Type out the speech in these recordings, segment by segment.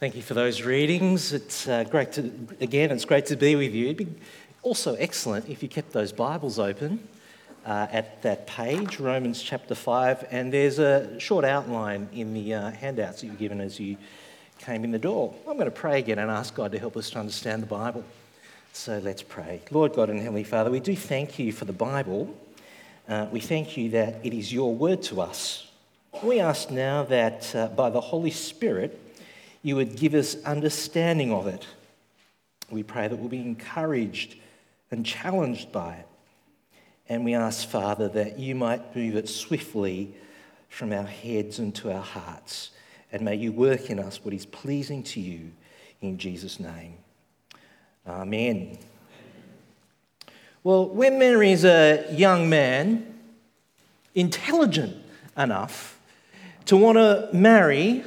Thank you for those readings. It's uh, great to, again, it's great to be with you. It'd be also excellent if you kept those Bibles open uh, at that page, Romans chapter 5, and there's a short outline in the uh, handouts that you've given as you came in the door. I'm going to pray again and ask God to help us to understand the Bible. So let's pray. Lord God and Heavenly Father, we do thank you for the Bible. Uh, we thank you that it is your word to us. We ask now that uh, by the Holy Spirit, you would give us understanding of it. We pray that we'll be encouraged and challenged by it. And we ask, Father, that you might move it swiftly from our heads into our hearts. And may you work in us what is pleasing to you in Jesus' name. Amen. Well, when Mary is a young man, intelligent enough to want to marry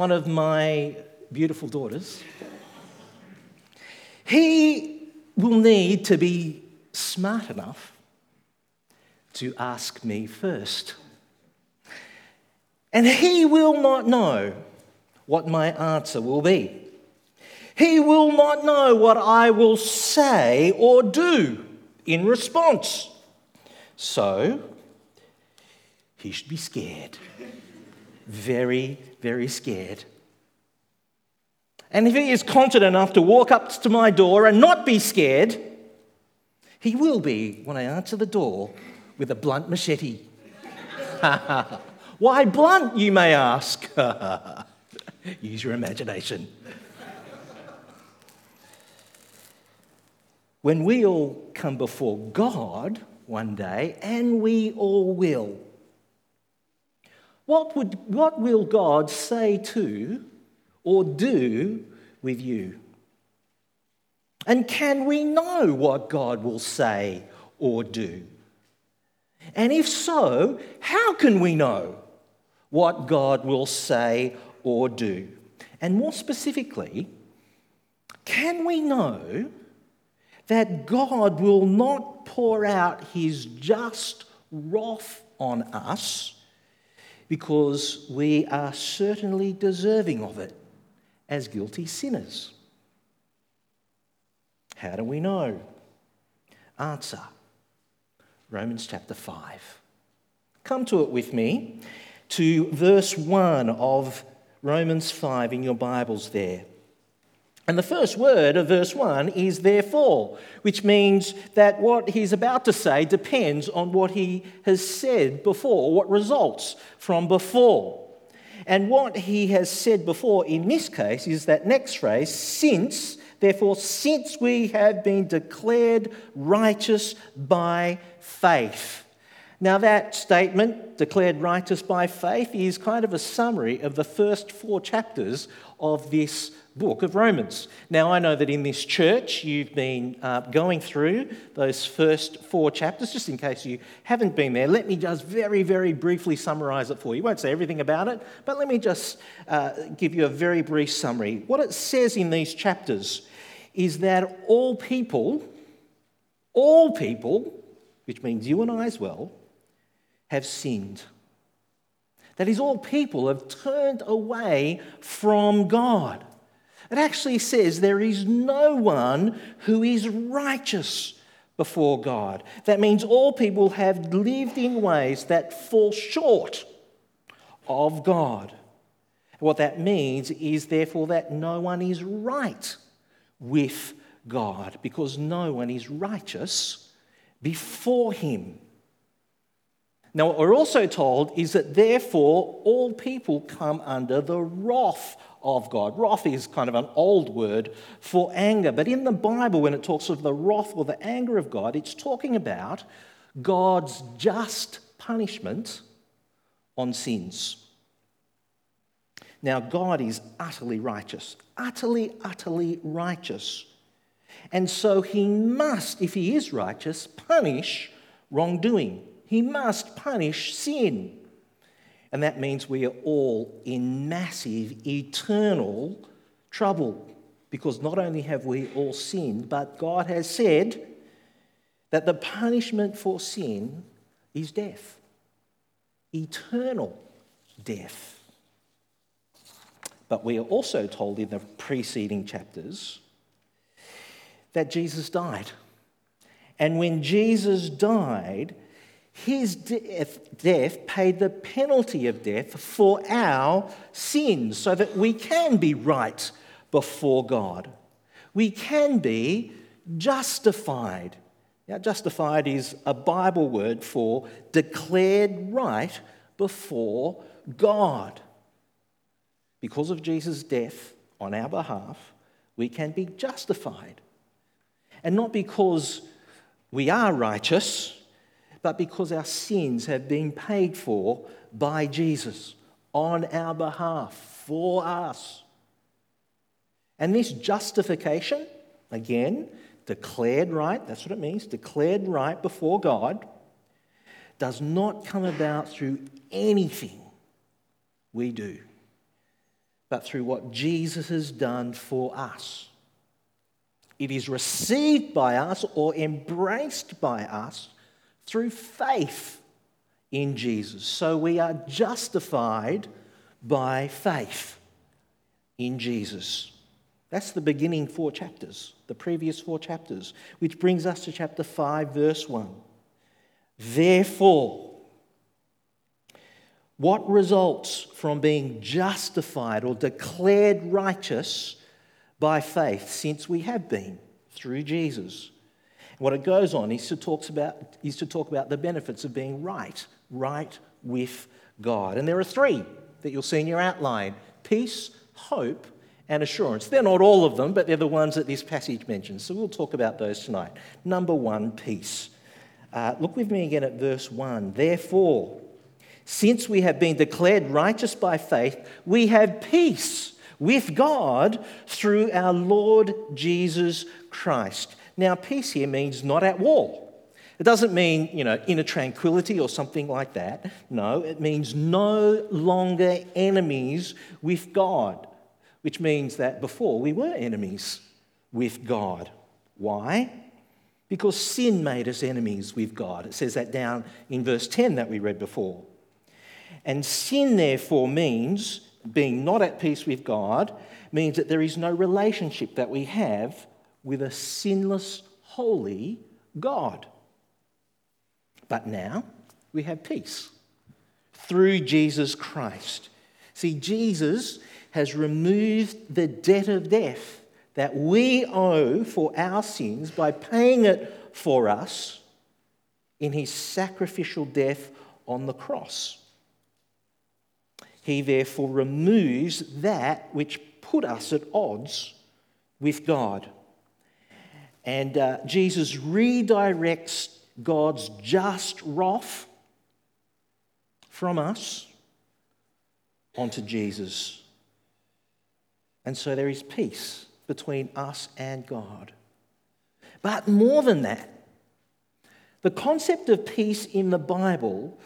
one of my beautiful daughters, he will need to be smart enough to ask me first. And he will not know what my answer will be. He will not know what I will say or do in response. So, he should be scared. Very, very scared. And if he is confident enough to walk up to my door and not be scared, he will be when I answer the door with a blunt machete. Why blunt, you may ask? Use your imagination. when we all come before God one day, and we all will, what, would, what will God say to or do with you? And can we know what God will say or do? And if so, how can we know what God will say or do? And more specifically, can we know that God will not pour out his just wrath on us because we are certainly deserving of it as guilty sinners. How do we know? Answer Romans chapter 5. Come to it with me to verse 1 of Romans 5 in your Bibles there. And the first word of verse 1 is therefore, which means that what he's about to say depends on what he has said before, what results from before. And what he has said before in this case is that next phrase, since, therefore, since we have been declared righteous by faith. Now, that statement, declared righteous by faith, is kind of a summary of the first four chapters of this book of Romans. Now, I know that in this church you've been uh, going through those first four chapters. Just in case you haven't been there, let me just very, very briefly summarize it for you. I won't say everything about it, but let me just uh, give you a very brief summary. What it says in these chapters is that all people, all people, which means you and I as well, have sinned. That is, all people have turned away from God. It actually says there is no one who is righteous before God. That means all people have lived in ways that fall short of God. What that means is, therefore, that no one is right with God because no one is righteous before Him. Now, what we're also told is that therefore all people come under the wrath of God. Wrath is kind of an old word for anger, but in the Bible, when it talks of the wrath or the anger of God, it's talking about God's just punishment on sins. Now, God is utterly righteous, utterly, utterly righteous. And so he must, if he is righteous, punish wrongdoing. He must punish sin. And that means we are all in massive, eternal trouble. Because not only have we all sinned, but God has said that the punishment for sin is death, eternal death. But we are also told in the preceding chapters that Jesus died. And when Jesus died, his death, paid the penalty of death for our sins so that we can be right before God. We can be justified. Now, justified is a Bible word for declared right before God. Because of Jesus' death on our behalf, we can be justified. And not because we are righteous, but because our sins have been paid for by Jesus on our behalf, for us. And this justification, again, declared right, that's what it means, declared right before God, does not come about through anything we do, but through what Jesus has done for us. It is received by us or embraced by us through faith in Jesus. So we are justified by faith in Jesus. That's the beginning four chapters, the previous four chapters, which brings us to chapter 5, verse 1. Therefore, what results from being justified or declared righteous by faith since we have been through Jesus? What it goes on is to, talks about, is to talk about the benefits of being right, right with God. And there are three that you'll see in your outline peace, hope, and assurance. They're not all of them, but they're the ones that this passage mentions. So we'll talk about those tonight. Number one, peace. Uh, look with me again at verse 1. Therefore, since we have been declared righteous by faith, we have peace with God through our Lord Jesus Christ. Now, peace here means not at war. It doesn't mean, you know, inner tranquility or something like that. No, it means no longer enemies with God, which means that before we were enemies with God. Why? Because sin made us enemies with God. It says that down in verse 10 that we read before. And sin, therefore, means being not at peace with God, means that there is no relationship that we have with a sinless, holy God. But now we have peace through Jesus Christ. See, Jesus has removed the debt of death that we owe for our sins by paying it for us in his sacrificial death on the cross. He therefore removes that which put us at odds with God. And uh, Jesus redirects God's just wrath from us onto Jesus. And so there is peace between us and God. But more than that, the concept of peace in the Bible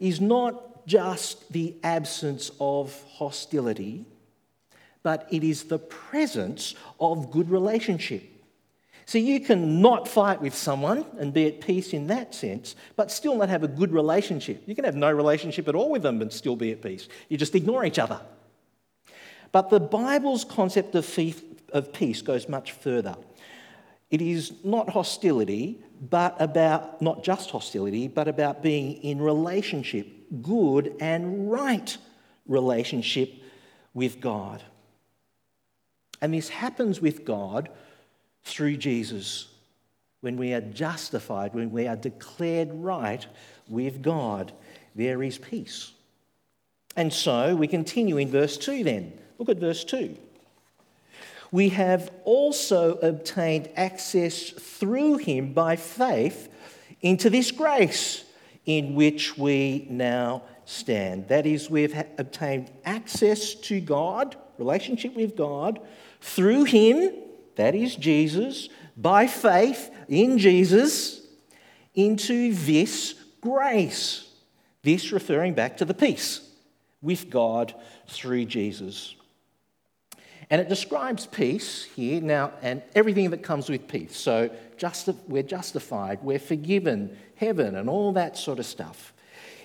is not just the absence of hostility, but it is the presence of good relationship. So you can not fight with someone and be at peace in that sense, but still not have a good relationship. You can have no relationship at all with them and still be at peace. You just ignore each other. But the Bible's concept of peace goes much further. It is not hostility, but about not just hostility, but about being in relationship, good and right relationship with God. And this happens with God through Jesus. When we are justified, when we are declared right with God, there is peace. And so we continue in verse 2 then. Look at verse 2. We have also obtained access through him by faith into this grace in which we now stand. That is, we've obtained access to God, relationship with God, through him that is Jesus, by faith in Jesus, into this grace. This referring back to the peace with God through Jesus. And it describes peace here now and everything that comes with peace. So just, we're justified, we're forgiven, heaven, and all that sort of stuff.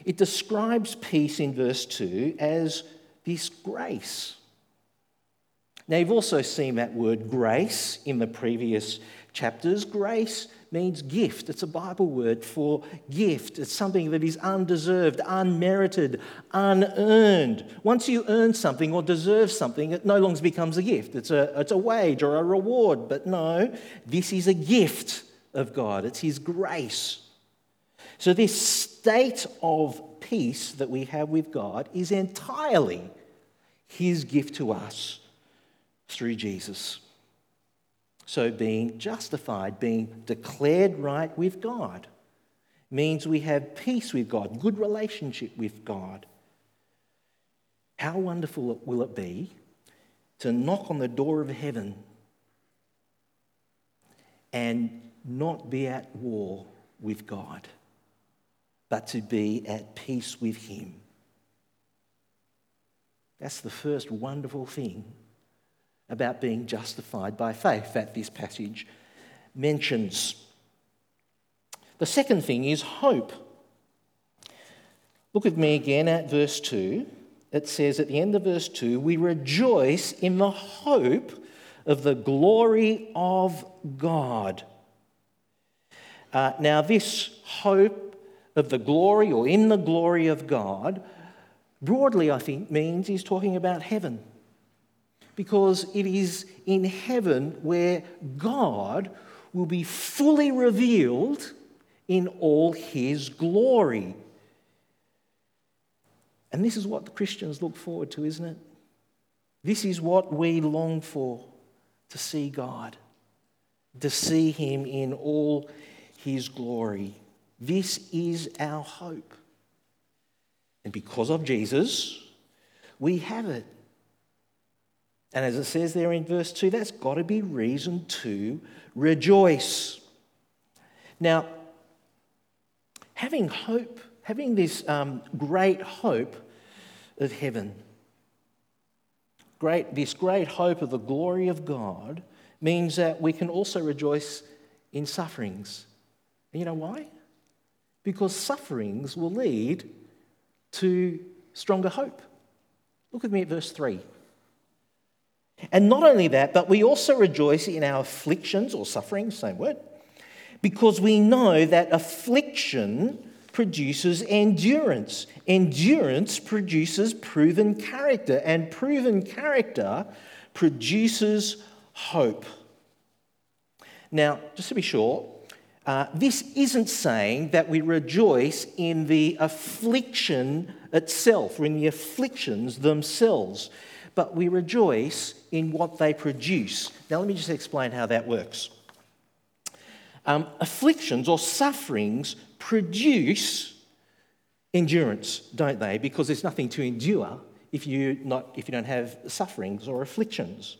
It describes peace in verse 2 as this grace Now, you've also seen that word grace in the previous chapters. Grace means gift. It's a Bible word for gift. It's something that is undeserved, unmerited, unearned. Once you earn something or deserve something, it no longer becomes a gift. It's a, it's a wage or a reward. But no, this is a gift of God, it's His grace. So, this state of peace that we have with God is entirely His gift to us through Jesus. So, being justified, being declared right with God, means we have peace with God, good relationship with God. How wonderful will it be to knock on the door of heaven and not be at war with God, but to be at peace with Him? That's the first wonderful thing about being justified by faith that this passage mentions. The second thing is hope. Look with me again at verse 2. It says at the end of verse 2 we rejoice in the hope of the glory of God. Uh, now, this hope of the glory or in the glory of God, broadly, I think, means he's talking about heaven because it is in heaven where God will be fully revealed in all his glory. And this is what the Christians look forward to, isn't it? This is what we long for to see God, to see him in all his glory. This is our hope. And because of Jesus, we have it. And as it says there in verse 2, that's got to be reason to rejoice. Now, having hope, having this um, great hope of heaven, great, this great hope of the glory of God, means that we can also rejoice in sufferings. And you know why? Because sufferings will lead to stronger hope. Look with me at verse 3. And not only that, but we also rejoice in our afflictions or sufferings, same word, because we know that affliction produces endurance. Endurance produces proven character, and proven character produces hope. Now, just to be sure, uh, this isn't saying that we rejoice in the affliction itself or in the afflictions themselves but we rejoice in what they produce. Now, let me just explain how that works. Um, afflictions or sufferings produce endurance, don't they? Because there's nothing to endure if you, not, if you don't have sufferings or afflictions.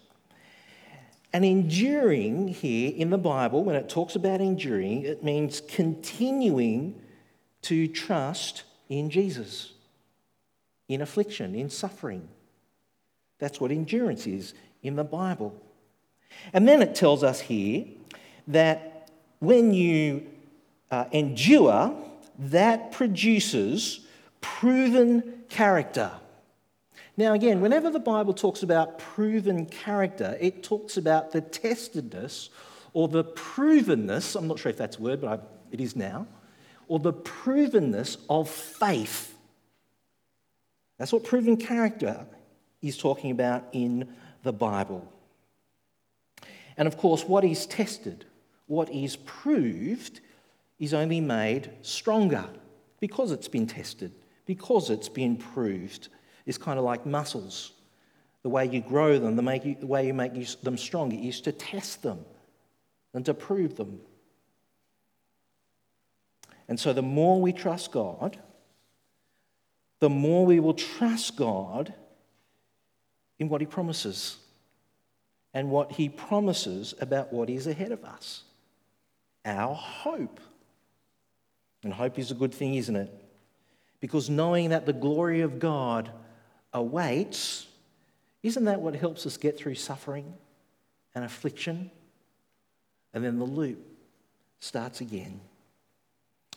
And enduring here in the Bible, when it talks about enduring, it means continuing to trust in Jesus, in affliction, in suffering. That's what endurance is in the Bible. And then it tells us here that when you uh, endure, that produces proven character. Now, again, whenever the Bible talks about proven character, it talks about the testedness or the provenness, I'm not sure if that's a word, but I, it is now, or the provenness of faith. That's what proven character is talking about in the Bible. And of course, what is tested, what is proved, is only made stronger because it's been tested, because it's been proved. It's kind of like muscles. The way you grow them, the, way you make them stronger is to test them and to prove them. And so, the more we trust God, the more we will trust God in what he promises and what he promises about what is ahead of us. Our hope. And hope is a good thing, isn't it? Because knowing that the glory of God awaits, isn't that what helps us get through suffering and affliction? And then the loop starts again.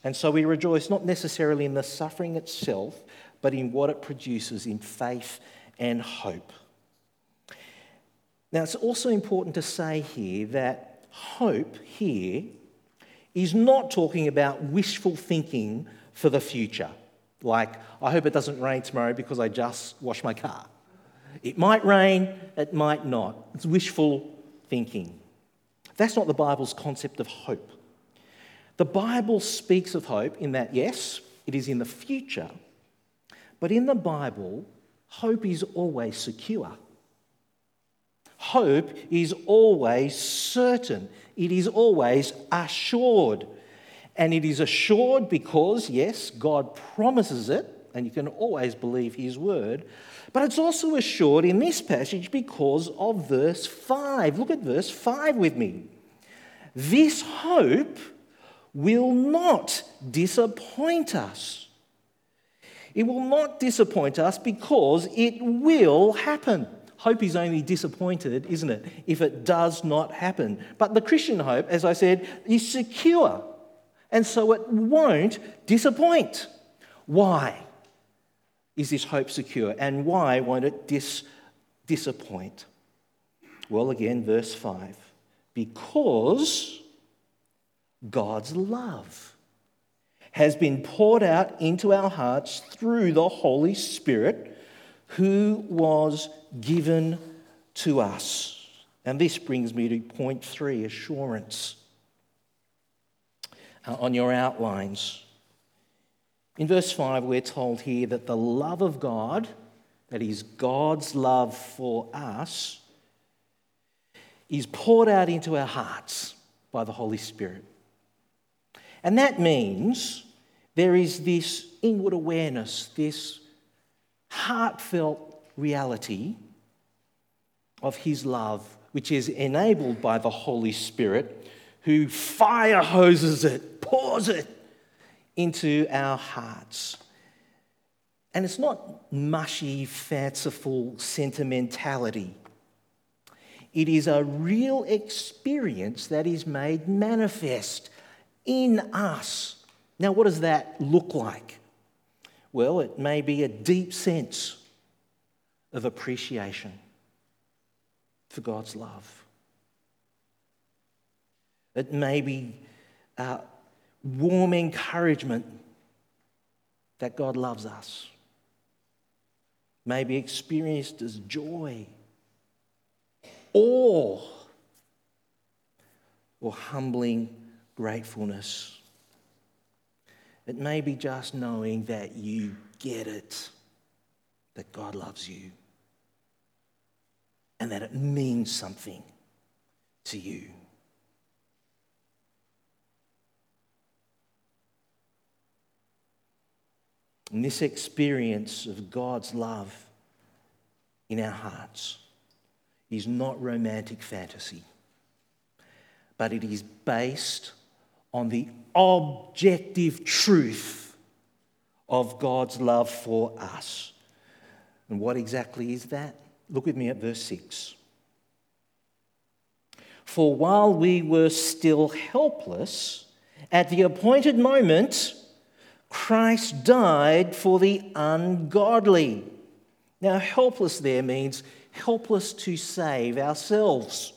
And so we rejoice not necessarily in the suffering itself, but in what it produces in faith and hope. Now, it's also important to say here that hope here is not talking about wishful thinking for the future. Like, I hope it doesn't rain tomorrow because I just washed my car. It might rain, it might not. It's wishful thinking. That's not the Bible's concept of hope. The Bible speaks of hope in that, yes, it is in the future, but in the Bible, hope is always secure. Hope is always certain. It is always assured. And it is assured because, yes, God promises it, and you can always believe His word. But it's also assured in this passage because of verse 5. Look at verse 5 with me. This hope will not disappoint us. It will not disappoint us because it will happen. Hope is only disappointed, isn't it, if it does not happen. But the Christian hope, as I said, is secure. And so it won't disappoint. Why is this hope secure? And why won't it dis- disappoint? Well, again, verse 5 because God's love has been poured out into our hearts through the Holy Spirit who was given to us. And this brings me to point three assurance. Uh, on your outlines. In verse 5, we're told here that the love of God, that is God's love for us, is poured out into our hearts by the Holy Spirit. And that means there is this inward awareness, this heartfelt reality of His love, which is enabled by the Holy Spirit, who fire hoses it, pours it into our hearts. And it's not mushy, fanciful sentimentality. It is a real experience that is made manifest in us. Now, what does that look like? Well, it may be a deep sense of appreciation for God's love. It may be uh, warm encouragement that God loves us. May be experienced as joy, awe, or humbling gratefulness. It may be just knowing that you get it, that God loves you, and that it means something to you. And this experience of God's love in our hearts is not romantic fantasy, but it is based on the objective truth of God's love for us. And what exactly is that? Look with me at verse 6. For while we were still helpless, at the appointed moment, Christ died for the ungodly. Now, helpless there means helpless to save ourselves.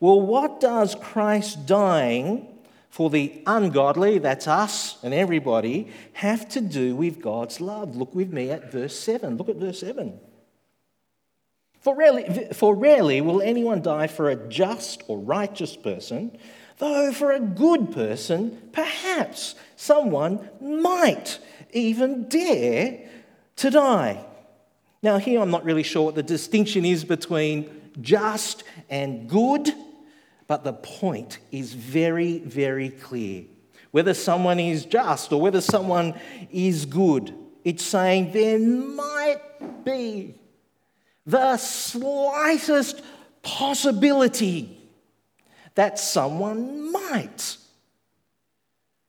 Well, what does Christ dying for the ungodly, that's us and everybody, have to do with God's love? Look with me at verse 7. Look at verse 7. For rarely, for rarely will anyone die for a just or righteous person, Though for a good person, perhaps someone might even dare to die. Now, here I'm not really sure what the distinction is between just and good, but the point is very, very clear. Whether someone is just or whether someone is good, it's saying there might be the slightest possibility that someone might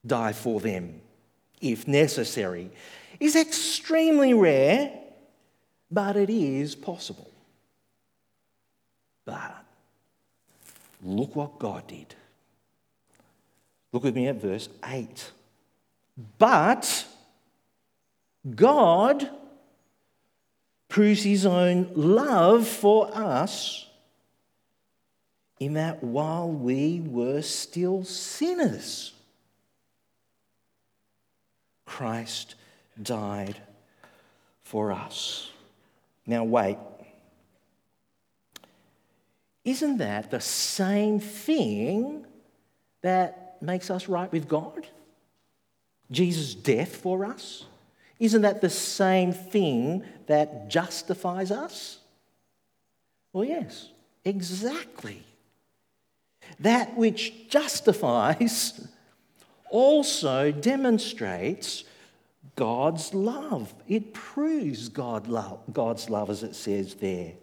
die for them if necessary is extremely rare, but it is possible. But look what God did. Look with me at verse 8. But God proves his own love for us in that while we were still sinners, Christ died for us. Now, wait. Isn't that the same thing that makes us right with God? Jesus' death for us? Isn't that the same thing that justifies us? Well, yes, exactly. That which justifies also demonstrates God's love. It proves God God's love, as it says there.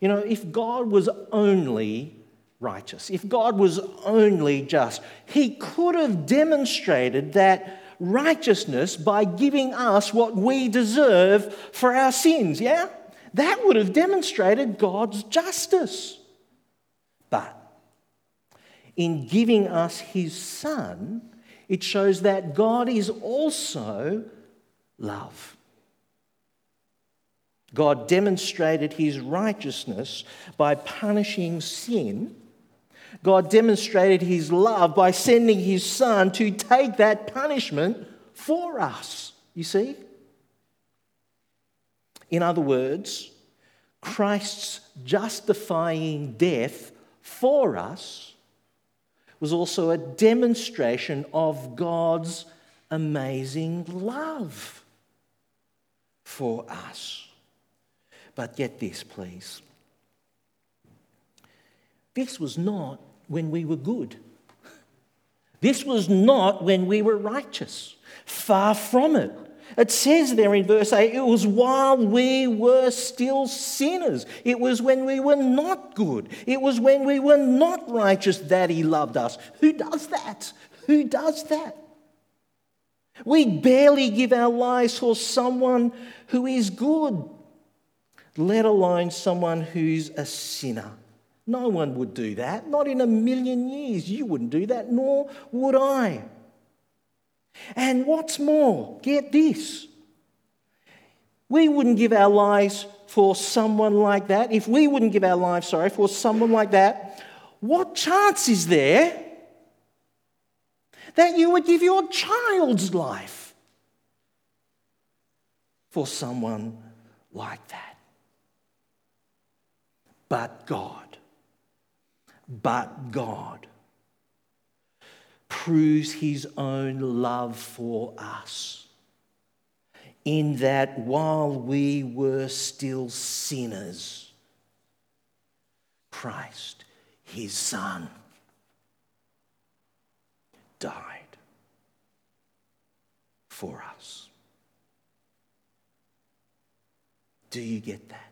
You know, if God was only righteous, if God was only just, He could have demonstrated that righteousness by giving us what we deserve for our sins, yeah? That would have demonstrated God's justice. But in giving us His Son, it shows that God is also love. God demonstrated his righteousness by punishing sin. God demonstrated his love by sending his son to take that punishment for us. You see? In other words, Christ's justifying death for us was also a demonstration of God's amazing love for us. But get this, please. This was not when we were good. This was not when we were righteous. Far from it. It says there in verse 8, it was while we were still sinners. It was when we were not good. It was when we were not righteous that He loved us. Who does that? Who does that? We barely give our lives for someone who is good, let alone someone who's a sinner. No one would do that. Not in a million years. You wouldn't do that, nor would I. And what's more, get this. We wouldn't give our lives for someone like that. If we wouldn't give our lives, sorry, for someone like that, what chance is there that you would give your child's life for someone like that? But God, but God proves his own love for us. In that while we were still sinners, Christ, his Son, died for us. Do you get that?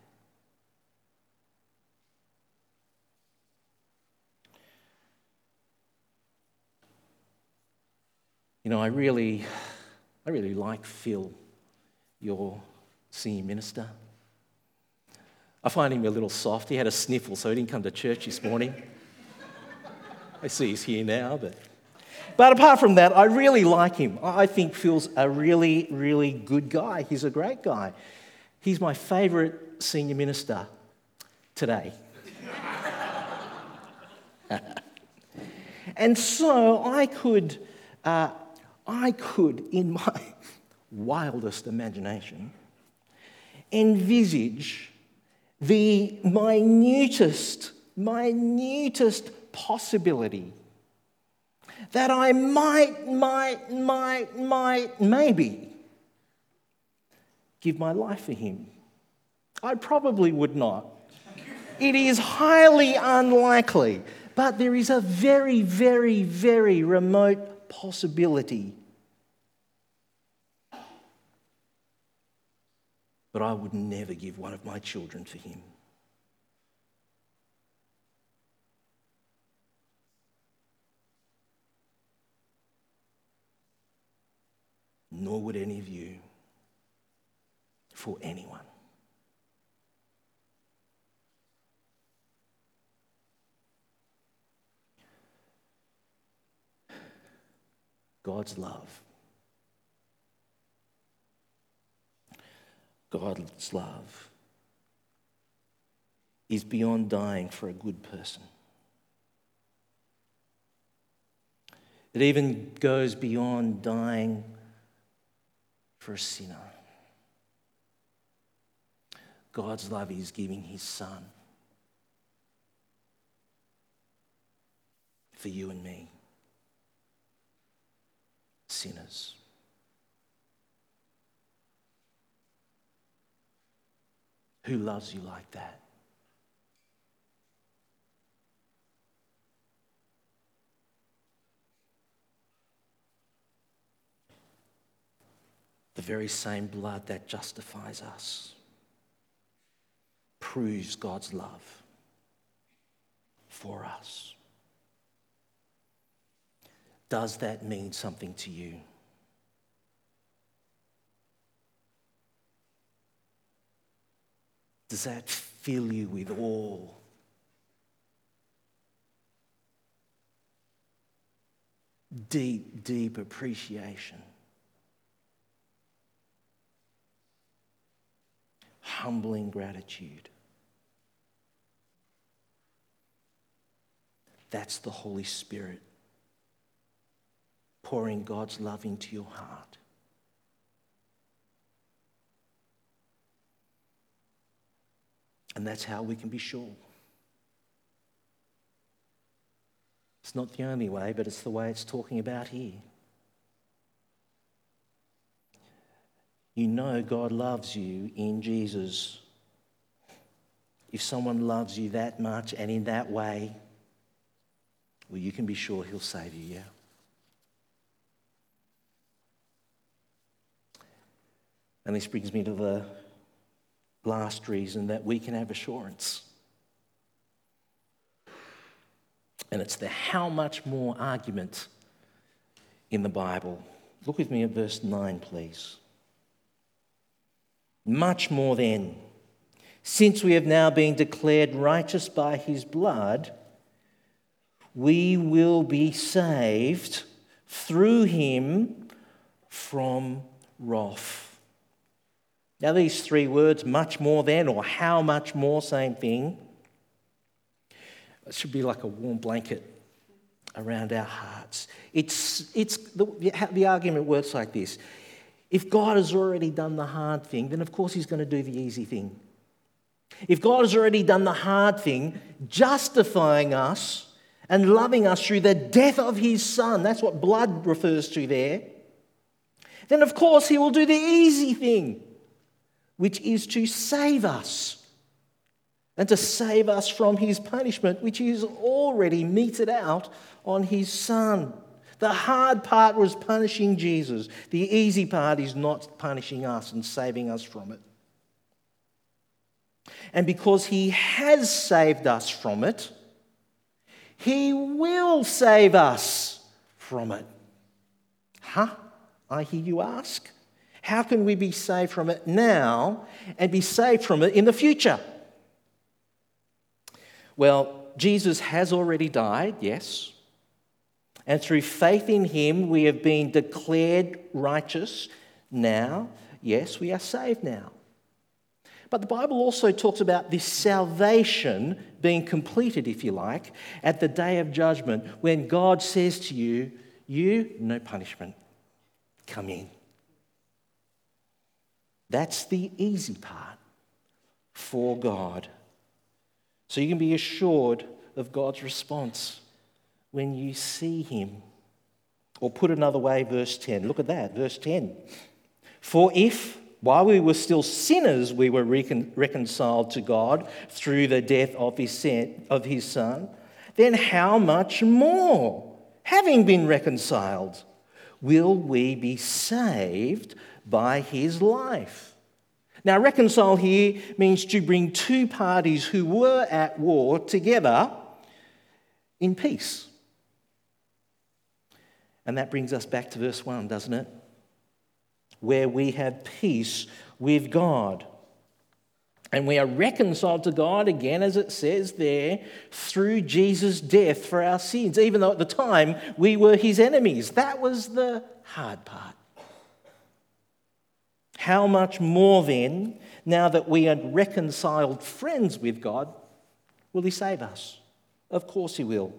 You know, I really, I really like Phil, your senior minister. I find him a little soft. He had a sniffle, so he didn't come to church this morning. I see he's here now, but. But apart from that, I really like him. I think Phil's a really, really good guy. He's a great guy. He's my favourite senior minister today. and so I could uh, I could, in my wildest imagination, envisage the minutest, minutest possibility that I might, might, might, might, maybe give my life for him. I probably would not. It is highly unlikely, but there is a very, very, very remote possibility but I would never give one of my children for him. Nor would any of you for anyone. God's love God's love is beyond dying for a good person. It even goes beyond dying for a sinner. God's love is giving his son for you and me, sinners. Who loves you like that? The very same blood that justifies us proves God's love for us. Does that mean something to you? Does that fill you with awe? Deep, deep appreciation. Humbling gratitude. That's the Holy Spirit pouring God's love into your heart. And that's how we can be sure. It's not the only way, but it's the way it's talking about here. You know God loves you in Jesus. If someone loves you that much and in that way, well, you can be sure He'll save you, yeah? And this brings me to the last reason that we can have assurance. And it's the how much more argument in the Bible. Look with me at verse 9, please. Much more then, since we have now been declared righteous by his blood, we will be saved through him from wrath. Now, these three words, much more than or how much more, same thing, it should be like a warm blanket around our hearts. It's, it's the, the argument works like this if God has already done the hard thing, then of course He's going to do the easy thing. If God has already done the hard thing, justifying us and loving us through the death of His Son, that's what blood refers to there, then of course He will do the easy thing which is to save us and to save us from his punishment, which is already meted out on his son. The hard part was punishing Jesus. The easy part is not punishing us and saving us from it. And because he has saved us from it, he will save us from it. Huh? I hear you ask. How can we be saved from it now and be saved from it in the future? Well, Jesus has already died, yes. And through faith in him, we have been declared righteous now. Yes, we are saved now. But the Bible also talks about this salvation being completed, if you like, at the day of judgment when God says to you, You, no punishment, come in. That's the easy part for God. So you can be assured of God's response when you see Him. Or put another way, verse 10. Look at that, verse 10. For if, while we were still sinners, we were recon- reconciled to God through the death of his, son, of his Son, then how much more, having been reconciled, will we be saved by his life. Now, reconcile here means to bring two parties who were at war together in peace. And that brings us back to verse 1, doesn't it? Where we have peace with God. And we are reconciled to God again, as it says there, through Jesus' death for our sins, even though at the time we were his enemies. That was the hard part. How much more then, now that we are reconciled friends with God, will He save us? Of course He will.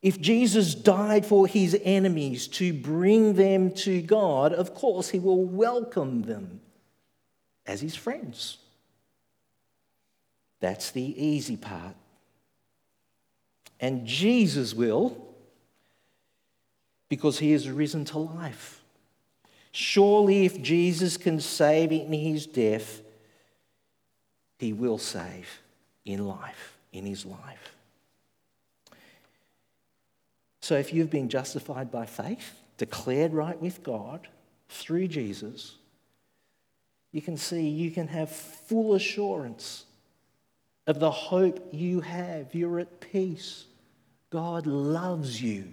If Jesus died for his enemies to bring them to God, of course he will welcome them as his friends. That's the easy part. And Jesus will, because he is risen to life. Surely, if Jesus can save in his death, he will save in life, in his life. So, if you've been justified by faith, declared right with God through Jesus, you can see you can have full assurance of the hope you have. You're at peace. God loves you.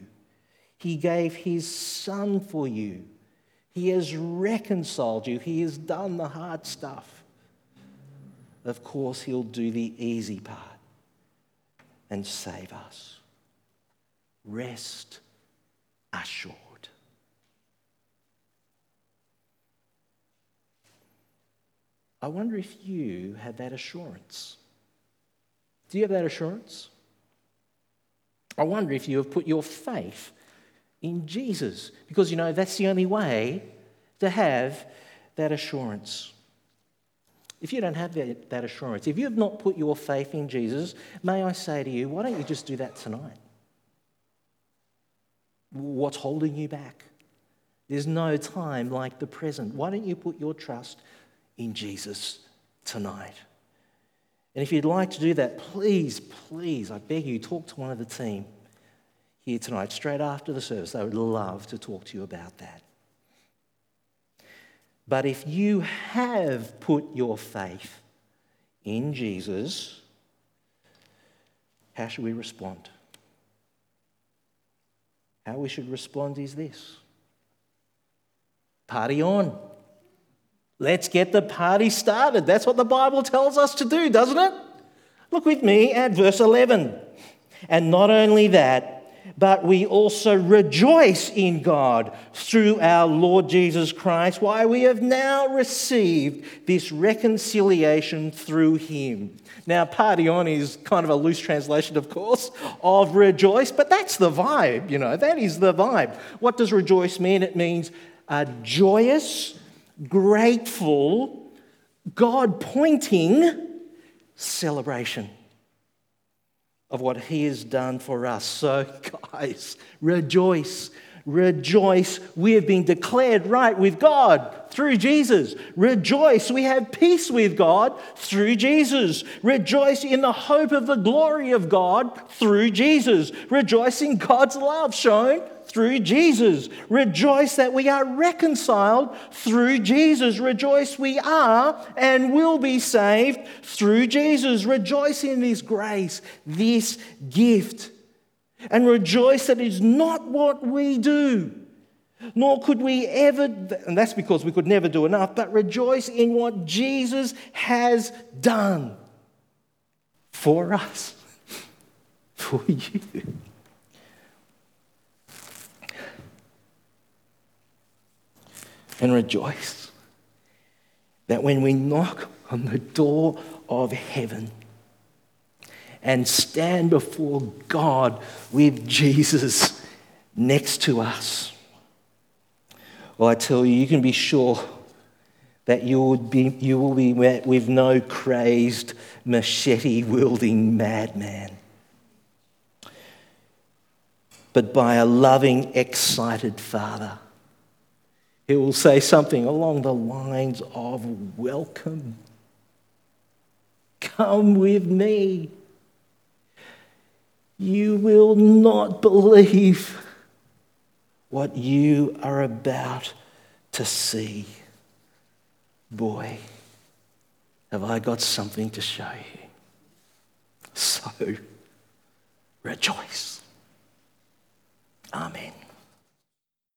He gave His Son for you. He has reconciled you. He has done the hard stuff. Of course, He'll do the easy part and save us. Rest assured. I wonder if you have that assurance. Do you have that assurance? I wonder if you have put your faith in Jesus, because you know that's the only way to have that assurance. If you don't have that, that assurance, if you have not put your faith in Jesus, may I say to you, why don't you just do that tonight? What's holding you back? There's no time like the present. Why don't you put your trust in Jesus tonight? And if you'd like to do that, please, please, I beg you, talk to one of the team here tonight, straight after the service. They would love to talk to you about that. But if you have put your faith in Jesus, how should we respond? How we should respond is this party on. Let's get the party started. That's what the Bible tells us to do, doesn't it? Look with me at verse 11. And not only that, but we also rejoice in God through our Lord Jesus Christ. Why we have now received this reconciliation through him. Now, party on is kind of a loose translation, of course, of rejoice, but that's the vibe, you know, that is the vibe. What does rejoice mean? It means a joyous, grateful, God pointing celebration of what He has done for us. So, guys, rejoice. Rejoice. We have been declared right with God through Jesus. Rejoice. We have peace with God through Jesus. Rejoice in the hope of the glory of God through Jesus. Rejoice in God's love shown through Jesus. Rejoice that we are reconciled through Jesus. Rejoice we are and will be saved through Jesus. Rejoice in this grace, this gift. And rejoice that it is not what we do, nor could we ever, and that's because we could never do enough, but rejoice in what Jesus has done for us, for you. And rejoice. That when we knock on the door of heaven and stand before God with Jesus next to us, well, I tell you, you can be sure that you, would be, you will be met with no crazed, machete wielding madman, but by a loving, excited Father it will say something along the lines of welcome. Come with me. You will not believe what you are about to see. Boy, have I got something to show you. So rejoice. Amen.